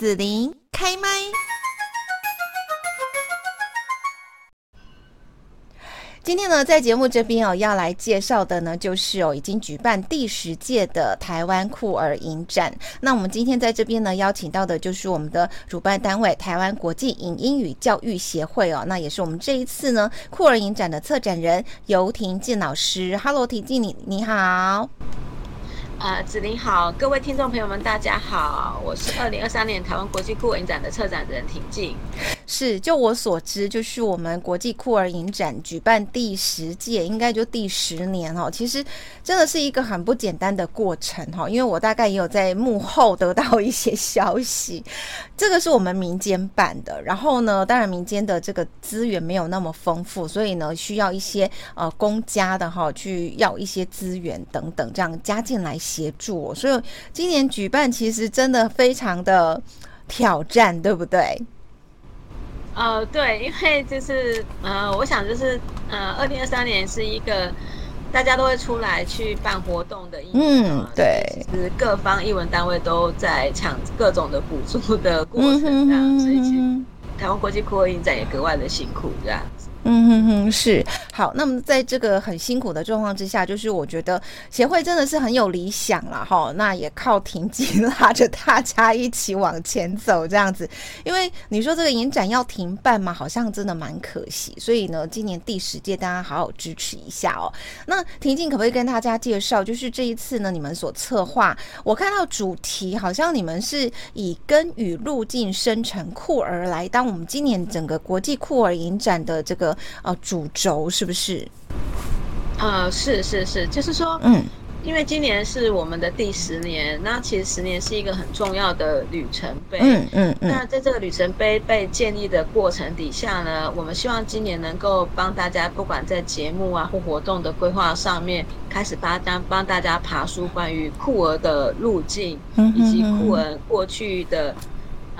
子琳开麦。今天呢，在节目这边哦，要来介绍的呢，就是哦，已经举办第十届的台湾酷儿影展。那我们今天在这边呢，邀请到的就是我们的主办单位台湾国际影音与教育协会哦，那也是我们这一次呢酷儿影展的策展人游婷静老师。Hello，婷静，你你好。呃，子琳好，各位听众朋友们，大家好，我是二零二三年台湾国际顾问展的策展人婷静。是，就我所知，就是我们国际酷儿影展举办第十届，应该就第十年哦。其实真的是一个很不简单的过程哈，因为我大概也有在幕后得到一些消息。这个是我们民间办的，然后呢，当然民间的这个资源没有那么丰富，所以呢，需要一些呃公家的哈去要一些资源等等，这样加进来。协助，所以今年举办其实真的非常的挑战，对不对？呃，对，因为就是呃，我想就是呃，二零二三年是一个大家都会出来去办活动的一年，嗯，对，就是各方艺文单位都在抢各种的补助的过程，这样，所以其实台湾国际酷儿影展也格外的辛苦，这样。嗯哼哼，是好。那么在这个很辛苦的状况之下，就是我觉得协会真的是很有理想了哈。那也靠婷静拉着大家一起往前走这样子。因为你说这个影展要停办嘛，好像真的蛮可惜。所以呢，今年第十届大家好好支持一下哦。那婷静可不可以跟大家介绍，就是这一次呢，你们所策划，我看到主题好像你们是以根与路径生成酷儿来当我们今年整个国际酷儿影展的这个。呃，主轴是不是？呃，是是是，就是说，嗯，因为今年是我们的第十年，那其实十年是一个很重要的里程碑，嗯嗯，嗯，那在这个里程碑被建立的过程底下呢，我们希望今年能够帮大家，不管在节目啊或活动的规划上面，开始帮大帮大家爬梳关于酷儿的路径，以及酷儿过去的。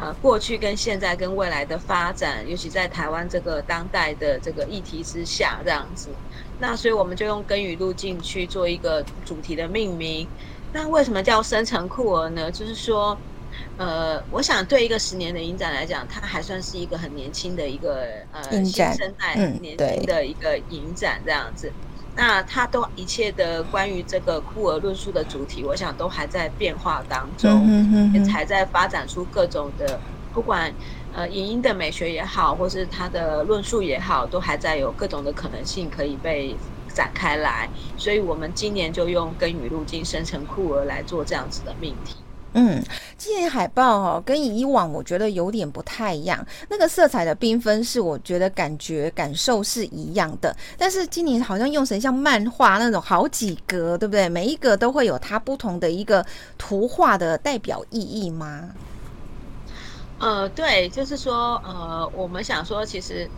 呃，过去跟现在跟未来的发展，尤其在台湾这个当代的这个议题之下，这样子，那所以我们就用根与路径去做一个主题的命名。那为什么叫生成酷儿呢？就是说，呃，我想对一个十年的影展来讲，它还算是一个很年轻的一个呃新生代年轻的一个影展这样子。那它都一切的关于这个酷儿论述的主题，我想都还在变化当中，嗯、也才在发展出各种的，不管呃影音的美学也好，或是它的论述也好，都还在有各种的可能性可以被展开来。所以我们今年就用根与路径生成酷儿来做这样子的命题。嗯，今年海报哦，跟以往我觉得有点不太一样。那个色彩的缤纷是我觉得感觉感受是一样的，但是今年好像用成像漫画那种好几格，对不对？每一个都会有它不同的一个图画的代表意义吗？呃，对，就是说，呃，我们想说，其实。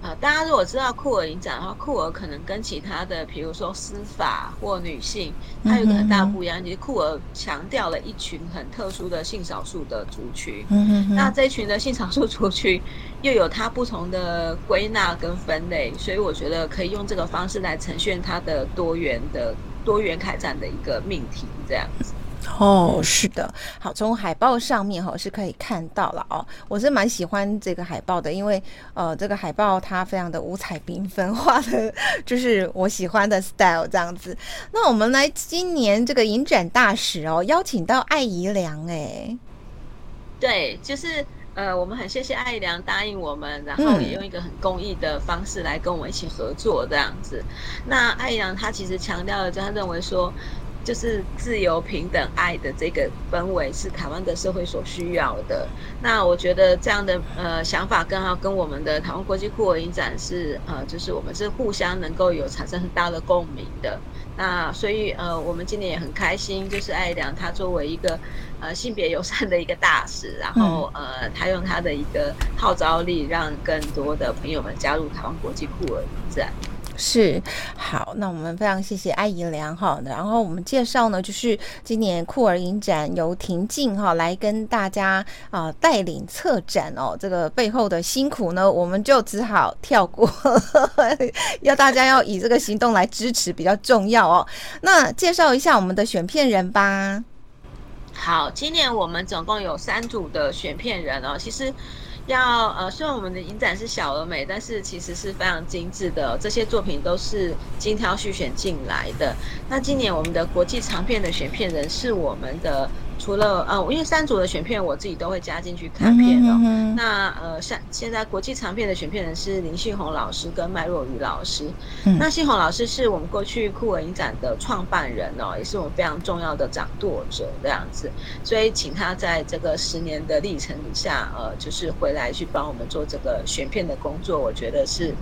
呃，大家如果知道酷儿影展的话，酷儿可能跟其他的，比如说司法或女性，它有个很大不一样，就是酷儿强调了一群很特殊的性少数的族群。嗯嗯。那这一群的性少数族群又有它不同的归纳跟分类，所以我觉得可以用这个方式来呈现它的多元的多元开展的一个命题，这样子。哦，是的，好，从海报上面哈是可以看到了哦，我是蛮喜欢这个海报的，因为呃，这个海报它非常的五彩缤纷，画的就是我喜欢的 style 这样子。那我们来今年这个影展大使哦，邀请到艾怡良哎，对，就是呃，我们很谢谢艾怡良答应我们，然后也用一个很公益的方式来跟我们一起合作这样子。那艾怡良他其实强调了，就他认为说。就是自由、平等、爱的这个氛围是台湾的社会所需要的。那我觉得这样的呃想法刚好跟我们的台湾国际酷儿影展是呃，就是我们是互相能够有产生很大的共鸣的。那所以呃，我们今年也很开心，就是艾良他作为一个呃性别友善的一个大使，然后呃，他用他的一个号召力，让更多的朋友们加入台湾国际酷儿影展。是好，那我们非常谢谢艾怡良哈，然后我们介绍呢，就是今年酷儿影展由婷静哈来跟大家啊带领策展哦，这个背后的辛苦呢，我们就只好跳过，要大家要以这个行动来支持比较重要哦。那介绍一下我们的选片人吧。好，今年我们总共有三组的选片人哦。其实要呃，虽然我们的影展是小而美，但是其实是非常精致的。这些作品都是精挑细选进来的。那今年我们的国际长片的选片人是我们的。除了呃，因为三组的选片我自己都会加进去看片哦。嗯、哼哼那呃，像现在国际长片的选片人是林信宏老师跟麦若愚老师。嗯、那信宏老师是我们过去酷文影展的创办人哦，也是我们非常重要的掌舵者这样子。所以请他在这个十年的历程底下，呃，就是回来去帮我们做这个选片的工作，我觉得是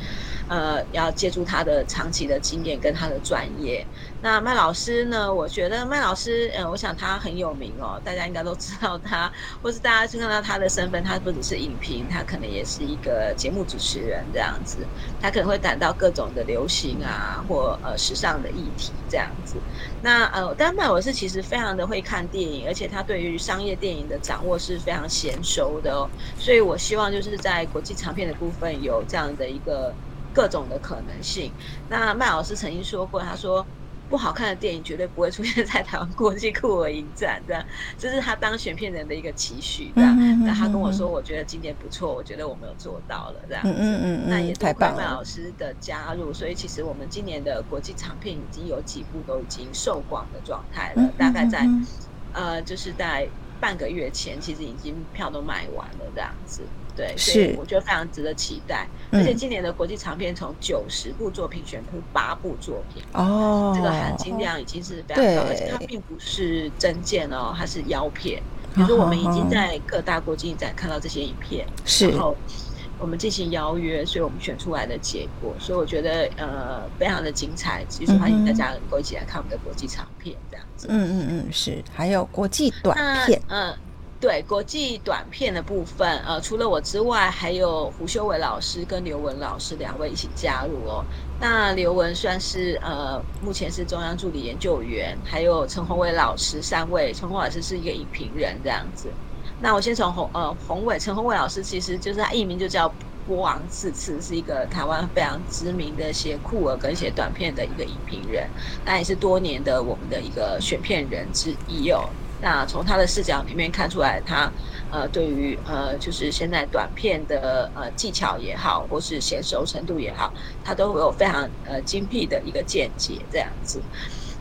呃，要借助他的长期的经验跟他的专业。那麦老师呢？我觉得麦老师，嗯，我想他很有名哦，大家应该都知道他，或是大家去看到他的身份，他不只是影评，他可能也是一个节目主持人这样子，他可能会谈到各种的流行啊，或呃时尚的议题这样子。那呃，丹麦老师其实非常的会看电影，而且他对于商业电影的掌握是非常娴熟的哦，所以我希望就是在国际长片的部分有这样的一个各种的可能性。那麦老师曾经说过，他说。不好看的电影绝对不会出现在台湾国际酷儿影展，这样，这是他当选片人的一个期许，这样。那、嗯嗯嗯、他跟我说，我觉得今年不错，我觉得我们有做到了，这样子。嗯嗯嗯，那也太棒了麦老师的加入，所以其实我们今年的国际长片已经有几部都已经售光的状态了，大概在呃，就是在半个月前，其实已经票都卖完了，这样子。对，所以我觉得非常值得期待。是而且今年的国际长片从九十部作品选出八部作品，哦，这个含金量已经是非常高，而且它并不是真件哦，它是邀片。比如说我们已经在各大国际影展看到这些影片，是然后我们进行邀约，所以我们选出来的结果，所以我觉得呃非常的精彩，其实欢迎大家能够一起来看我们的国际长片这样子。嗯嗯嗯，是，还有国际短片，嗯。对国际短片的部分，呃，除了我之外，还有胡修伟老师跟刘文老师两位一起加入哦。那刘文算是呃，目前是中央助理研究员，还有陈宏伟老师三位，陈宏伟老师是一个影评人这样子。那我先从洪呃宏伟，陈宏伟老师其实就是他艺名就叫波王次次，是一个台湾非常知名的写酷儿跟写短片的一个影评人，那也是多年的我们的一个选片人之一哦。那从他的视角里面看出来，他呃对于呃就是现在短片的呃技巧也好，或是娴熟程度也好，他都会有非常呃精辟的一个见解这样子。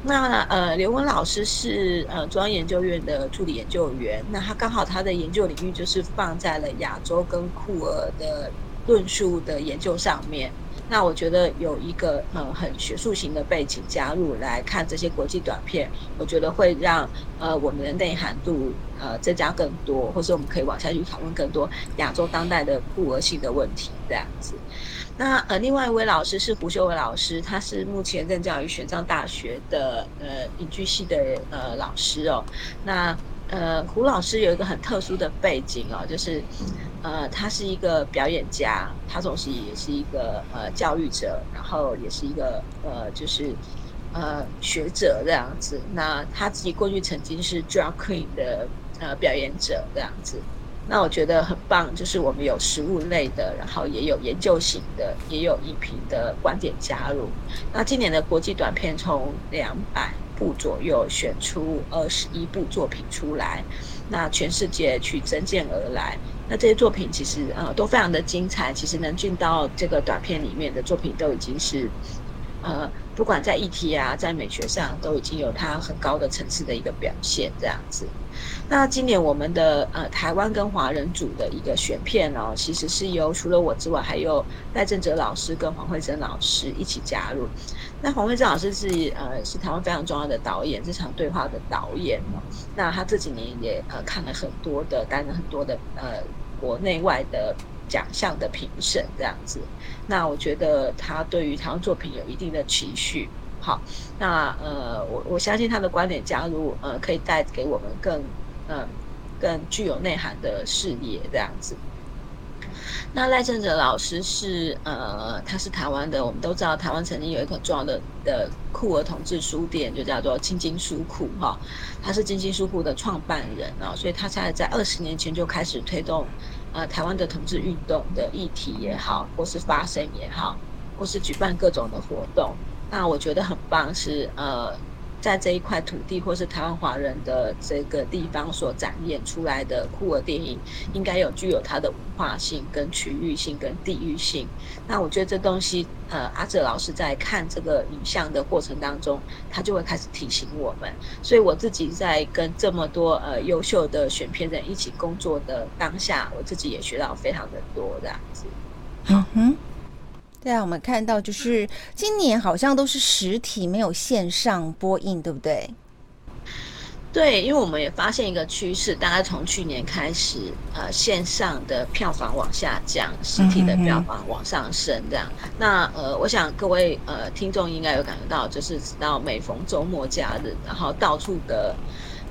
那呃刘文老师是呃中央研究院的助理研究员，那他刚好他的研究领域就是放在了亚洲跟库尔的论述的研究上面。那我觉得有一个呃很学术型的背景加入来看这些国际短片，我觉得会让呃我们的内涵度呃增加更多，或是我们可以往下去讨论更多亚洲当代的酷儿性的问题这样子。那呃另外一位老师是胡修伟老师，他是目前任教于玄奘大学的呃影剧系的呃老师哦。那呃胡老师有一个很特殊的背景哦，就是。呃，他是一个表演家，他同时也是一个呃教育者，然后也是一个呃就是呃学者这样子。那他自己过去曾经是 drag queen 的呃表演者这样子。那我觉得很棒，就是我们有实物类的，然后也有研究型的，也有影评的观点加入。那今年的国际短片从两百部左右选出二十一部作品出来，那全世界去增建而来。那这些作品其实呃都非常的精彩，其实能进到这个短片里面的作品都已经是，呃不管在议题啊，在美学上都已经有它很高的层次的一个表现这样子。那今年我们的呃台湾跟华人组的一个选片哦，其实是由除了我之外，还有赖正哲老师跟黄惠珍老师一起加入。那黄惠珍老师是呃是台湾非常重要的导演，这场对话的导演哦。那他这几年也呃看了很多的，担任很多的呃国内外的奖项的评审这样子。那我觉得他对于台湾作品有一定的期许。好，那呃我我相信他的观点加入呃可以带给我们更嗯、更具有内涵的视野这样子。那赖正哲老师是呃，他是台湾的，我们都知道台湾曾经有一个重要的的酷儿同志书店，就叫做青金书库哈。他是青金书库的创办人啊，所以他现在在二十年前就开始推动呃台湾的同志运动的议题也好，或是发声也好，或是举办各种的活动。那我觉得很棒是呃。在这一块土地或是台湾华人的这个地方所展演出来的酷儿电影，应该有具有它的文化性、跟区域性、跟地域性。那我觉得这东西，呃，阿哲老师在看这个影像的过程当中，他就会开始提醒我们。所以我自己在跟这么多呃优秀的选片人一起工作的当下，我自己也学到非常的多这样子。嗯哼。对啊，我们看到就是今年好像都是实体，没有线上播映，对不对？对，因为我们也发现一个趋势，大概从去年开始，呃，线上的票房往下降，实体的票房往上升，这样。那呃，我想各位呃听众应该有感觉到，就是直到每逢周末假日，然后到处的。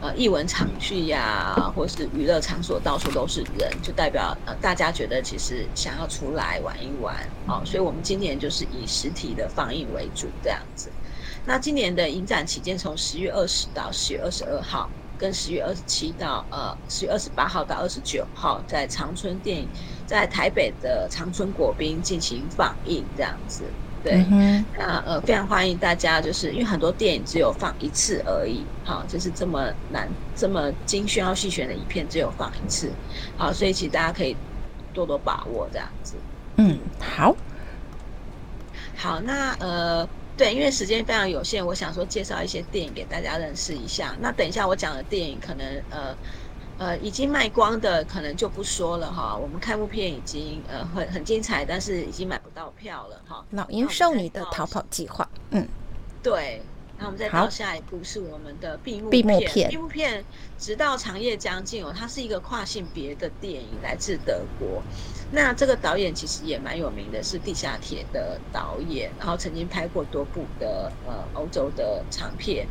呃，艺文场区呀，或是娱乐场所，到处都是人，就代表呃，大家觉得其实想要出来玩一玩，哦，所以我们今年就是以实体的放映为主这样子。那今年的影展期间，从十月二十到十月二十二号，跟十月二十七到呃十月二十八号到二十九号，在长春电影，在台北的长春国宾进行放映这样子。对，那呃，非常欢迎大家，就是因为很多电影只有放一次而已，好，就是这么难、这么精选要细选的影片只有放一次，好，所以其实大家可以多多把握这样子。嗯，好，好，那呃，对，因为时间非常有限，我想说介绍一些电影给大家认识一下。那等一下我讲的电影可能呃。呃，已经卖光的可能就不说了哈。我们开幕片已经呃很很精彩，但是已经买不到票了哈。老鹰少女的逃跑计划，嗯，对。那我们再到下一步是我们的闭幕片。闭幕片，闭幕片，直到长夜将近哦，它是一个跨性别的电影，来自德国。那这个导演其实也蛮有名的，是《地下铁》的导演，然后曾经拍过多部的呃欧洲的长片，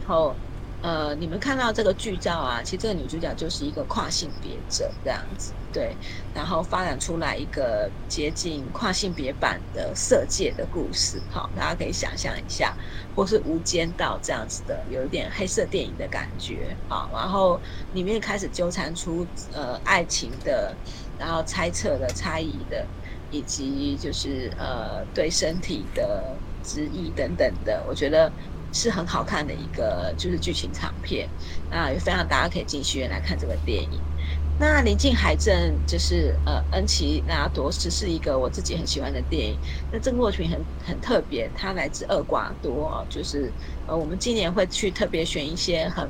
然后。呃，你们看到这个剧照啊，其实这个女主角就是一个跨性别者这样子，对，然后发展出来一个接近跨性别版的色戒的故事，好，大家可以想象一下，或是无间道这样子的，有一点黑色电影的感觉，好，然后里面开始纠缠出呃爱情的，然后猜测的、猜疑的，以及就是呃对身体的质疑等等的，我觉得。是很好看的一个就是剧情长片，那也非常大家可以进戏院来看这个电影。那临近海镇就是呃恩奇拉多斯是一个我自己很喜欢的电影。那这个作品很很特别，它来自厄瓜多，就是呃我们今年会去特别选一些很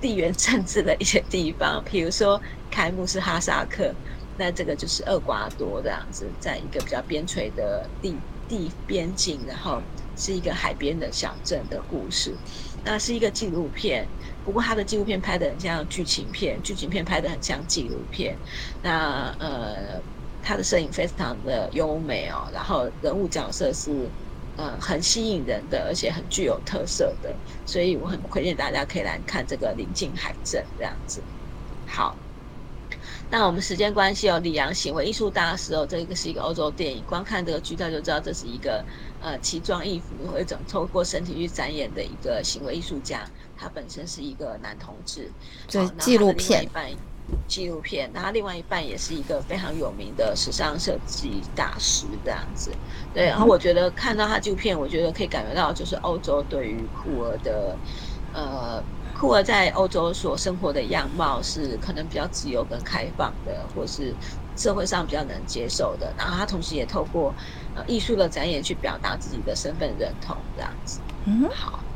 地缘政治的一些地方，比如说开幕是哈萨克，那这个就是厄瓜多这样子，在一个比较边陲的地地边境，然后。是一个海边的小镇的故事，那是一个纪录片，不过他的纪录片拍得很像剧情片，剧情片拍得很像纪录片。那呃，他的摄影非常的优美哦，然后人物角色是呃很吸引人的，而且很具有特色的，所以我很推荐大家可以来看这个《临近海镇》这样子。好。那我们时间关系哦，李阳行为艺术大师哦，这个是一个欧洲电影，光看这个剧照就知道这是一个呃奇装异服或者透过身体去展演的一个行为艺术家，他本身是一个男同志，对，纪录片，纪录片，然后另外一半也是一个非常有名的时尚设计大师这样子，对，然后我觉得看到他纪录片，我觉得可以感觉到就是欧洲对于酷儿的呃。酷儿在欧洲所生活的样貌是可能比较自由跟开放的，或是社会上比较能接受的。然后他同时也透过呃艺术的展演去表达自己的身份认同，这样子。嗯，好。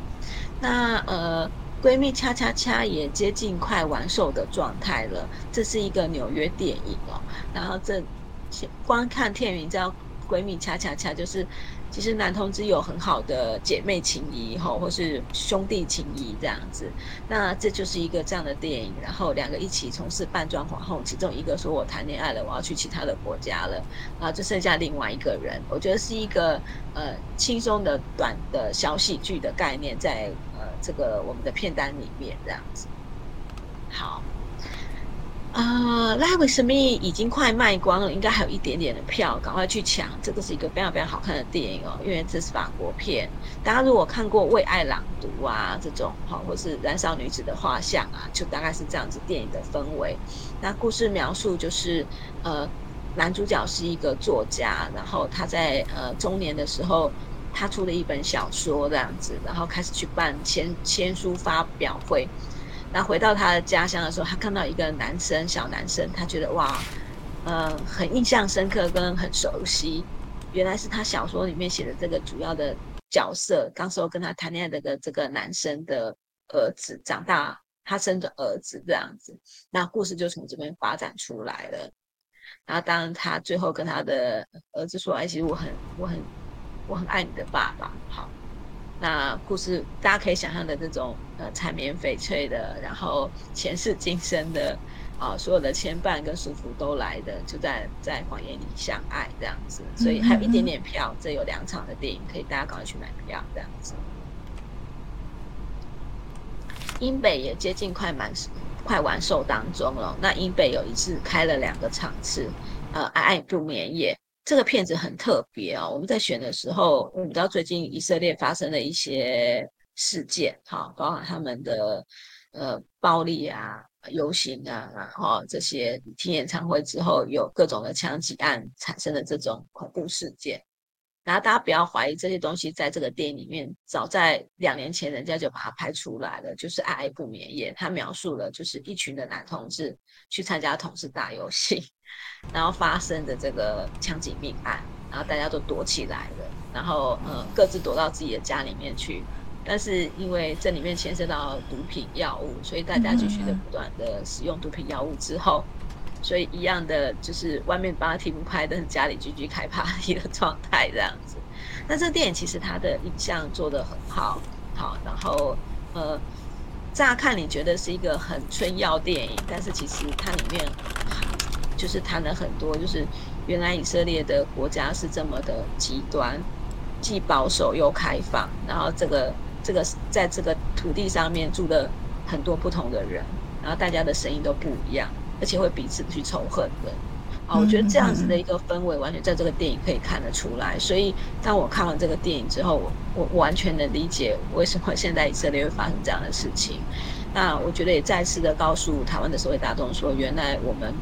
那呃，闺蜜恰恰恰也接近快完售的状态了。这是一个纽约电影哦。然后这光看片名叫闺蜜恰恰恰，就是。其实男同志有很好的姐妹情谊吼，或是兄弟情谊这样子，那这就是一个这样的电影。然后两个一起从事扮装皇后，其中一个说我谈恋爱了，我要去其他的国家了，然后就剩下另外一个人。我觉得是一个呃轻松的短的小喜剧的概念，在呃这个我们的片单里面这样子。好。啊，《Lie with Me》已经快卖光了，应该还有一点点的票，赶快去抢！这个是一个非常非常好看的电影哦，因为这是法国片。大家如果看过《为爱朗读》啊这种，哈，或是《燃烧女子的画像》啊，就大概是这样子电影的氛围。那故事描述就是，呃，男主角是一个作家，然后他在呃中年的时候。他出了一本小说这样子，然后开始去办签签书发表会。那回到他的家乡的时候，他看到一个男生，小男生，他觉得哇，呃，很印象深刻跟很熟悉。原来是他小说里面写的这个主要的角色，当时候跟他谈恋爱的这个男生的儿子长大，他生的儿子这样子。那故事就从这边发展出来了。然后当他最后跟他的儿子说：“哎，其实我很，我很，我很爱你的爸爸。”好。那故事大家可以想象的这种呃缠绵悱恻的，然后前世今生的啊，所有的牵绊跟束缚都来的，就在在谎言里相爱这样子。所以还有一点点票，这有两场的电影，可以大家赶快去买票这样子。英北也接近快满快完售当中了。那英北有一次开了两个场次，呃，爱爱不眠夜。这个片子很特别啊、哦！我们在选的时候，我们知道最近以色列发生了一些事件，哈，包括他们的呃暴力啊、游行啊，然后这些听演唱会之后有各种的枪击案产生的这种恐怖事件。然后大家不要怀疑这些东西，在这个电影里面，早在两年前人家就把它拍出来了，就是《爱爱不眠夜》，他描述了就是一群的男同志去参加同志大游行，然后发生的这个枪击命案，然后大家都躲起来了，然后呃各自躲到自己的家里面去，但是因为这里面牵涉到毒品药物，所以大家继续的不断的使用毒品药物之后。所以一样的就是外面帮他题目拍，但是家里继续开 party 的状态这样子。那这电影其实它的影像做的很好，好，然后呃，乍看你觉得是一个很春药电影，但是其实它里面就是谈了很多，就是原来以色列的国家是这么的极端，既保守又开放，然后这个这个在这个土地上面住的很多不同的人，然后大家的声音都不一样。而且会彼此去仇恨的，啊，我觉得这样子的一个氛围，完全在这个电影可以看得出来。所以，当我看完这个电影之后，我我完全能理解为什么现在以色列会发生这样的事情。那我觉得也再次的告诉台湾的社会大众说，原来我们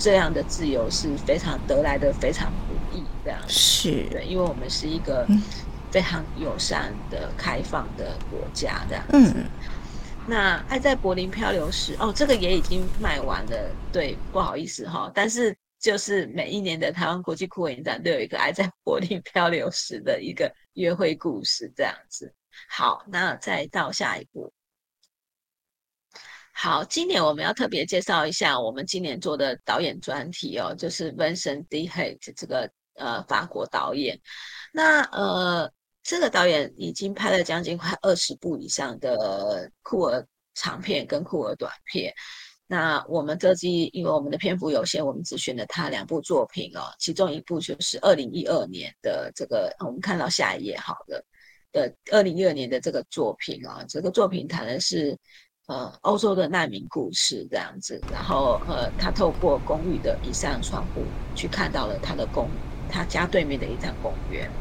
这样的自由是非常得来的，非常不易。这样是对，因为我们是一个非常友善的、开放的国家，这样子。嗯那爱在柏林漂流时哦，这个也已经卖完了，对，不好意思哈、哦。但是就是每一年的台湾国际酷儿影展都有一个爱在柏林漂流时的一个约会故事这样子。好，那再到下一步。好，今年我们要特别介绍一下我们今年做的导演专题哦，就是 Vincent Dihate 这个呃法国导演。那呃。这个导演已经拍了将近快二十部以上的酷儿长片跟酷儿短片。那我们这季因为我们的篇幅有限，我们只选了他两部作品哦。其中一部就是二零一二年的这个，我们看到下一页好了的二零一二年的这个作品啊、哦。这个作品谈的是呃欧洲的难民故事这样子。然后呃，他透过公寓的一扇窗户去看到了他的公他家对面的一扇公园。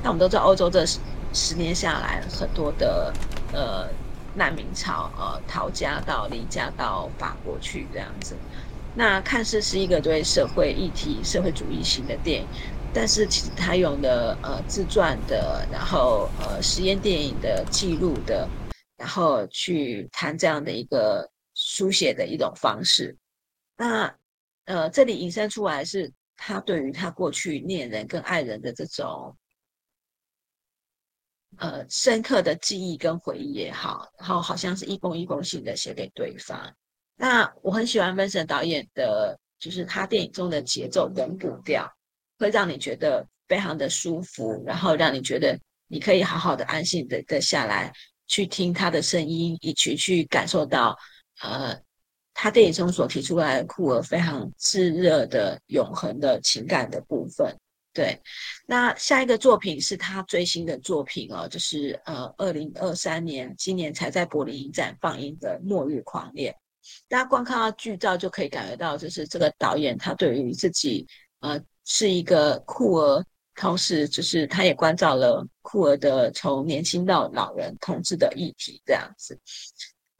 那我们都知道，欧洲这十年下来，很多的呃难民潮，呃逃家到离家到法国去这样子。那看似是一个对社会议题、社会主义型的电影，但是其实它用的呃自传的，然后呃实验电影的记录的，然后去谈这样的一个书写的一种方式。那呃这里引申出来是他对于他过去恋人跟爱人的这种。呃，深刻的记忆跟回忆也好，然后好像是一封一封信的写给对方。那我很喜欢温森导演的，就是他电影中的节奏跟步调，会让你觉得非常的舒服，然后让你觉得你可以好好的安心的的下来去听他的声音，以及去感受到呃他电影中所提出来酷儿非常炙热的永恒的情感的部分。对，那下一个作品是他最新的作品哦，就是呃，二零二三年今年才在柏林影展放映的《末日狂恋》。大家光看到剧照就可以感觉到，就是这个导演他对于自己呃是一个酷儿，同时就是他也关照了库尔的从年轻到老人同志的议题这样子。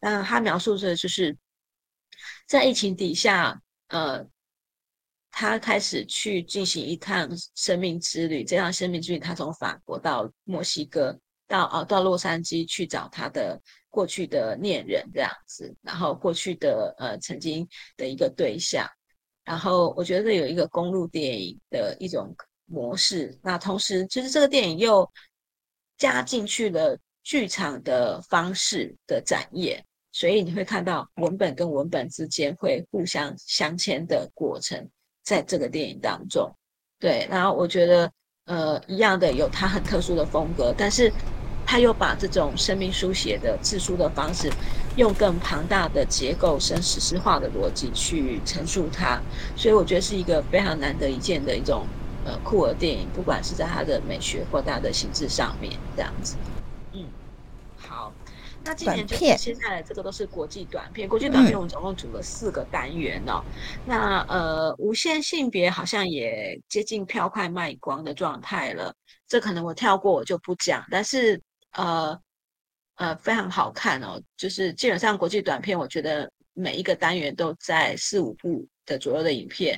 那他描述的就是在疫情底下，呃。他开始去进行一趟生命之旅。这趟生命之旅，他从法国到墨西哥，到啊到洛杉矶去找他的过去的恋人这样子，然后过去的呃曾经的一个对象。然后我觉得有一个公路电影的一种模式。那同时，其实这个电影又加进去了剧场的方式的展演。所以你会看到文本跟文本之间会互相镶嵌的过程，在这个电影当中，对。然后我觉得，呃，一样的有它很特殊的风格，但是他又把这种生命书写的自书的方式，用更庞大的结构、生史诗化的逻辑去陈述它。所以我觉得是一个非常难得一见的一种呃酷儿电影，不管是在它的美学或它的形式上面，这样子。嗯，好那今年就是现在的这个都是国际短片，国际短片我们总共组了四个单元哦。嗯、那呃，无限性别好像也接近票快卖光的状态了，这可能我跳过我就不讲。但是呃呃非常好看哦，就是基本上国际短片，我觉得每一个单元都在四五部的左右的影片，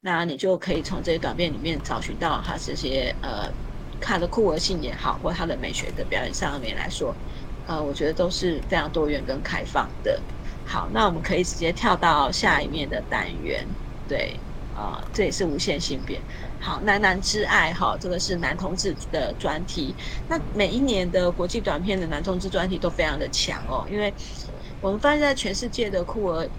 那你就可以从这些短片里面找寻到它这些呃，看的酷儿性也好，或它的美学的表演上面来说。呃，我觉得都是非常多元跟开放的。好，那我们可以直接跳到下一面的单元。对，啊、这也是无限性别。好，男男之爱哈，这个是男同志的专题。那每一年的国际短片的男同志专题都非常的强哦，因为我们发现在全世界的酷儿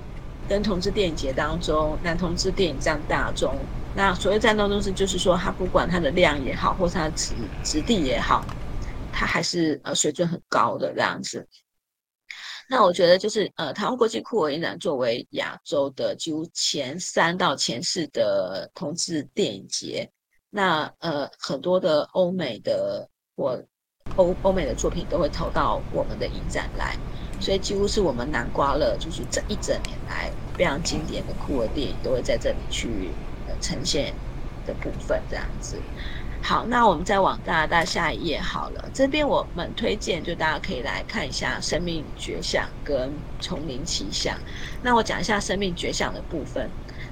跟同志电影节当中，男同志电影占大宗。那所谓占大宗是，就是说他不管它的量也好，或是它的质质地也好。它还是呃水准很高的这样子，那我觉得就是呃台湾国际酷儿影展作为亚洲的几乎前三到前四的同志电影节，那呃很多的欧美的或欧欧美的作品都会投到我们的影展来，所以几乎是我们南瓜了，就是这一整年来非常经典的酷儿电影都会在这里去呃呈现的部分这样子。好，那我们再往大大下一页好了。这边我们推荐，就大家可以来看一下《生命绝响》跟《丛林奇想》。那我讲一下《生命绝响》的部分。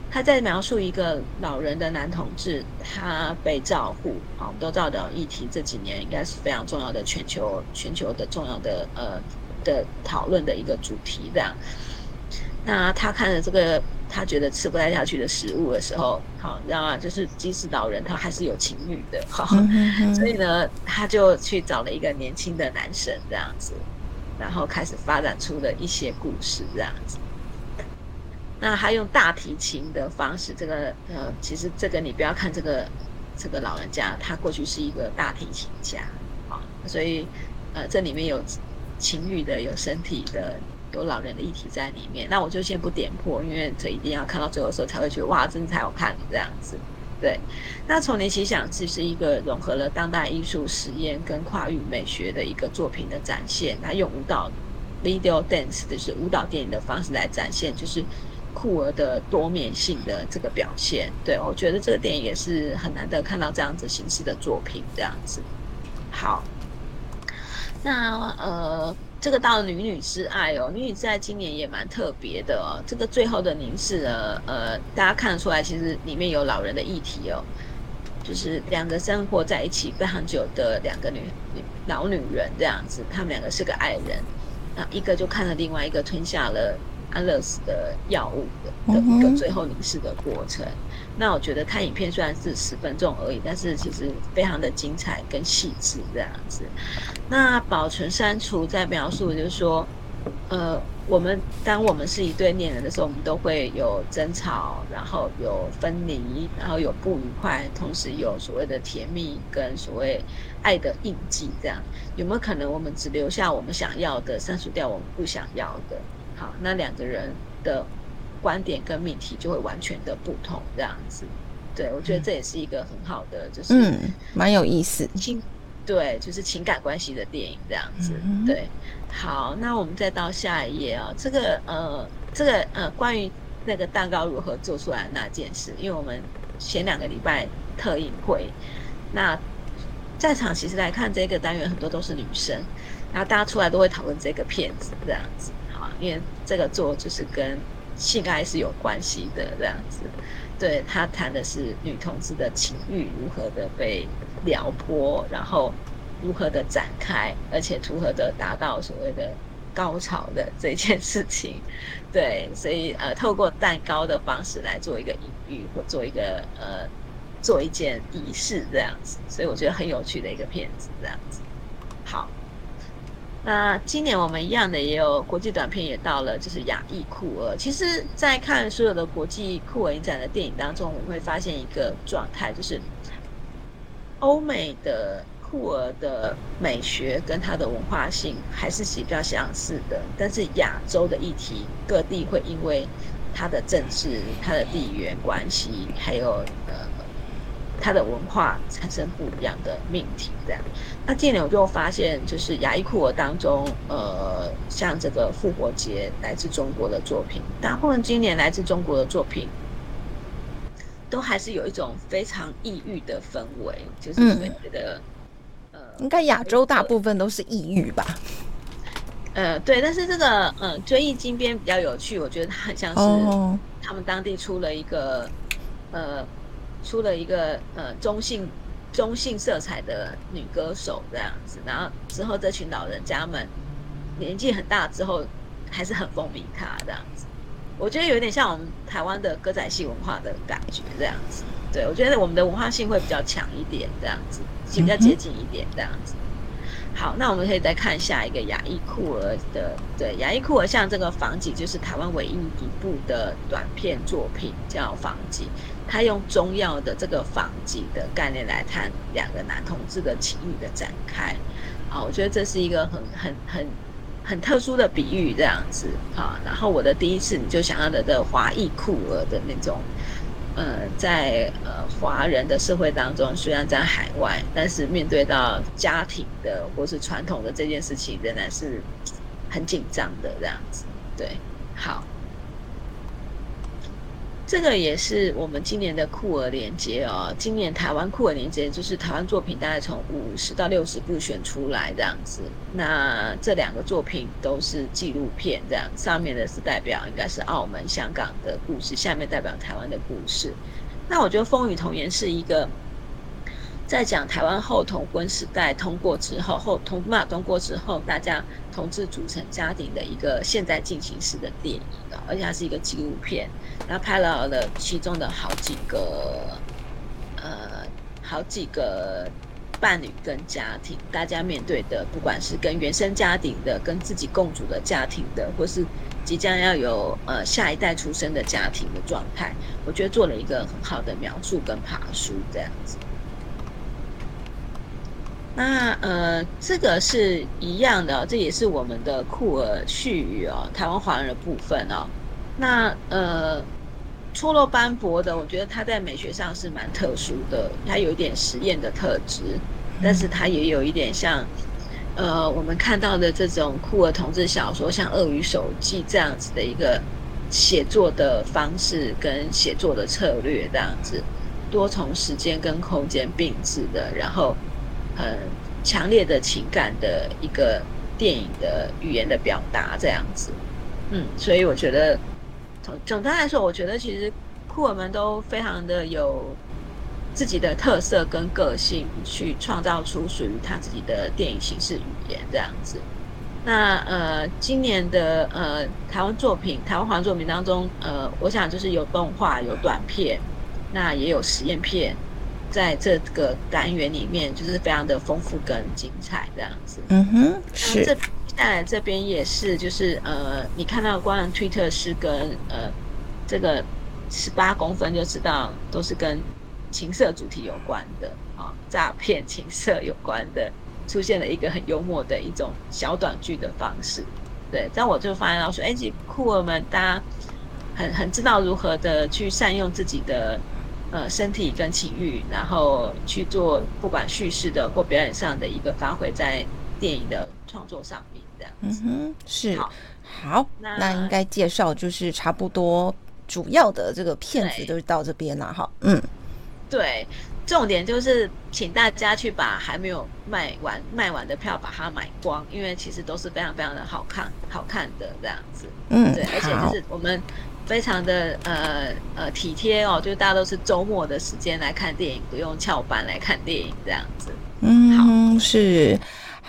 他在描述一个老人的男同志，他被照护。好，我们都知道的议题这几年应该是非常重要的全球全球的重要的呃的讨论的一个主题这样。那他看了这个。他觉得吃不太下去的食物的时候，好，你知道吗？就是即使老人，他还是有情欲的，好，所以呢，他就去找了一个年轻的男生这样子，然后开始发展出了一些故事这样子。那他用大提琴的方式，这个呃，其实这个你不要看这个这个老人家，他过去是一个大提琴家，啊，所以呃，这里面有情欲的，有身体的。有老人的议题在里面，那我就先不点破，因为这一定要看到最后的时候才会觉得哇，真的才好看了这样子。对，那丛林奇想其实是一个融合了当代艺术实验跟跨域美学的一个作品的展现，他用舞蹈 video dance 就是舞蹈电影的方式来展现，就是酷儿的多面性的这个表现。对，我觉得这个电影也是很难得看到这样子形式的作品这样子。好，那呃。这个到了女女之爱哦，女女之爱今年也蛮特别的哦。这个最后的凝视呢，呃，大家看得出来，其实里面有老人的议题哦，就是两个生活在一起非常久的两个女女老女人这样子，她们两个是个爱人，那一个就看了另外一个吞下了安乐死的药物的的一个最后凝视的过程。那我觉得看影片虽然是十分钟而已，但是其实非常的精彩跟细致这样子。那保存删除在描述就是说，呃，我们当我们是一对恋人的时候，我们都会有争吵，然后有分离，然后有不愉快，同时有所谓的甜蜜跟所谓爱的印记。这样有没有可能我们只留下我们想要的，删除掉我们不想要的？好，那两个人的。观点跟命题就会完全的不同，这样子，对，我觉得这也是一个很好的，就是嗯，蛮有意思，情对，就是情感关系的电影这样子，对。好，那我们再到下一页啊，这个呃，这个呃，关于那个蛋糕如何做出来的那件事，因为我们前两个礼拜特映会，那在场其实来看这个单元很多都是女生，然后大家出来都会讨论这个片子这样子，好，因为这个做就是跟。性爱是有关系的这样子，对，他谈的是女同志的情欲如何的被撩拨，然后如何的展开，而且如何的达到所谓的高潮的这件事情。对，所以呃，透过蛋糕的方式来做一个隐喻，或做一个呃，做一件仪式这样子。所以我觉得很有趣的一个片子这样子。那今年我们一样的也有国际短片也到了，就是亚裔酷儿。其实，在看所有的国际酷儿影展的电影当中，我会发现一个状态，就是欧美的酷儿的美学跟它的文化性还是比较相似的，但是亚洲的议题各地会因为它的政治、它的地缘关系，还有呃。它的文化产生不一样的命题，这样。那近年我就发现，就是亚裔库尔当中，呃，像这个复活节来自中国的作品，大部分今年来自中国的作品，都还是有一种非常抑郁的氛围，就是觉得，嗯、呃，应该亚洲大部分都是抑郁吧？呃，对，但是这个，呃，追忆金边比较有趣，我觉得它很像是他们当地出了一个，呃。出了一个呃中性中性色彩的女歌手这样子，然后之后这群老人家们年纪很大之后还是很风靡她这样子，我觉得有点像我们台湾的歌仔戏文化的感觉这样子。对，我觉得我们的文化性会比较强一点这样子，比较接近一点这样子。好，那我们可以再看下一个雅裔库尔的，对，雅裔库尔像这个房几就是台湾唯一一部的短片作品叫房几。他用中药的这个房几的概念来谈两个男同志的情欲的展开，啊，我觉得这是一个很很很很特殊的比喻，这样子啊。然后我的第一次你就想要的的华裔酷儿的那种，呃，在呃华人的社会当中，虽然在海外，但是面对到家庭的或是传统的这件事情，仍然是很紧张的这样子。对，好。这个也是我们今年的酷儿连接哦。今年台湾酷儿连接就是台湾作品大概从五十到六十部选出来这样子。那这两个作品都是纪录片，这样上面的是代表应该是澳门、香港的故事，下面代表台湾的故事。那我觉得《风雨童颜》是一个。在讲台湾后同婚时代通过之后，后同婚法通过之后，大家同志组成家庭的一个现在进行式的电影，而且它是一个纪录片，然后拍了了其中的好几个，呃，好几个伴侣跟家庭，大家面对的，不管是跟原生家庭的、跟自己共组的家庭的，或是即将要有呃下一代出生的家庭的状态，我觉得做了一个很好的描述跟爬梳这样子。那呃，这个是一样的，这也是我们的酷儿絮语哦，台湾华人的部分哦。那呃，错落斑驳的，我觉得它在美学上是蛮特殊的，它有一点实验的特质，但是它也有一点像呃，我们看到的这种酷儿同志小说，像《鳄鱼手记》这样子的一个写作的方式跟写作的策略，这样子多重时间跟空间并置的，然后。很强烈的情感的一个电影的语言的表达，这样子，嗯，所以我觉得，总总的来说，我觉得其实酷儿们都非常的有自己的特色跟个性，去创造出属于他自己的电影形式语言这样子。那呃，今年的呃台湾作品，台湾华作品当中，呃，我想就是有动画，有短片，那也有实验片。在这个单元里面，就是非常的丰富跟精彩这样子。嗯哼，是。这再来这边也是，就是呃，你看到关于推特是跟呃这个十八公分就知道都是跟情色主题有关的啊，诈骗情色有关的，出现了一个很幽默的一种小短剧的方式。对，但我就发现到说，哎，这酷儿们大家很很知道如何的去善用自己的。呃，身体跟情欲，然后去做不管叙事的或表演上的一个发挥，在电影的创作上面，这样子。嗯哼，是好，好，那那应该介绍就是差不多主要的这个片子都是到这边了哈。嗯，对，重点就是请大家去把还没有卖完卖完的票把它买光，因为其实都是非常非常的好看好看的这样子。嗯，对，而且就是我们。非常的呃呃体贴哦，就大家都是周末的时间来看电影，不用翘班来看电影这样子。嗯，好是。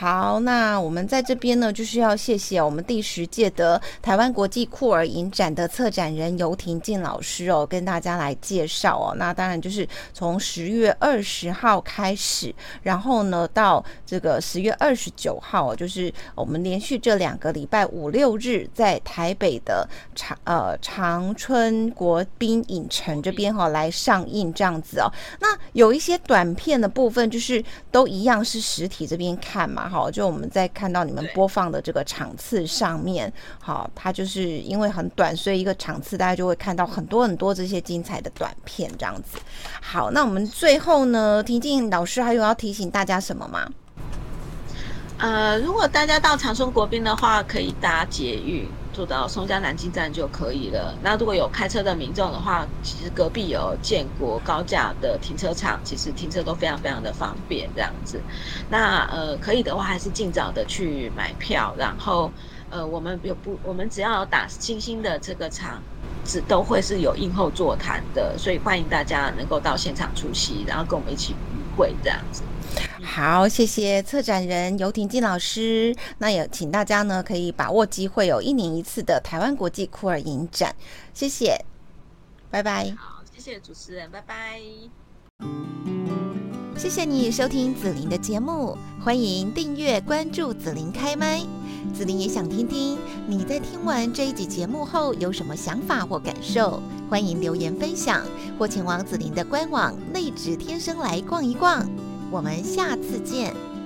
好，那我们在这边呢，就是要谢谢我们第十届的台湾国际酷儿影展的策展人游婷静老师哦，跟大家来介绍哦。那当然就是从十月二十号开始，然后呢到这个十月二十九号，就是我们连续这两个礼拜五六日在台北的长呃长春国宾影城这边哈、哦、来上映这样子哦。那有一些短片的部分，就是都一样是实体这边看嘛。好，就我们在看到你们播放的这个场次上面，好，它就是因为很短，所以一个场次大家就会看到很多很多这些精彩的短片这样子。好，那我们最后呢，婷静老师还有要提醒大家什么吗？呃，如果大家到长春国宾的话，可以搭捷运。坐到松江南京站就可以了。那如果有开车的民众的话，其实隔壁有建国高架的停车场，其实停车都非常非常的方便。这样子，那呃可以的话，还是尽早的去买票。然后呃，我们有不，我们只要有打星星的这个场子，都会是有映后座谈的，所以欢迎大家能够到现场出席，然后跟我们一起与会这样子。好，谢谢策展人游婷静老师。那也请大家呢，可以把握机会，有一年一次的台湾国际酷儿影展。谢谢，拜拜。好，谢谢主持人，拜拜。谢谢你收听紫琳的节目，欢迎订阅关注紫琳开麦。紫琳也想听听你在听完这一集节目后有什么想法或感受，欢迎留言分享，或前往紫琳的官网内职天生来逛一逛。我们下次见。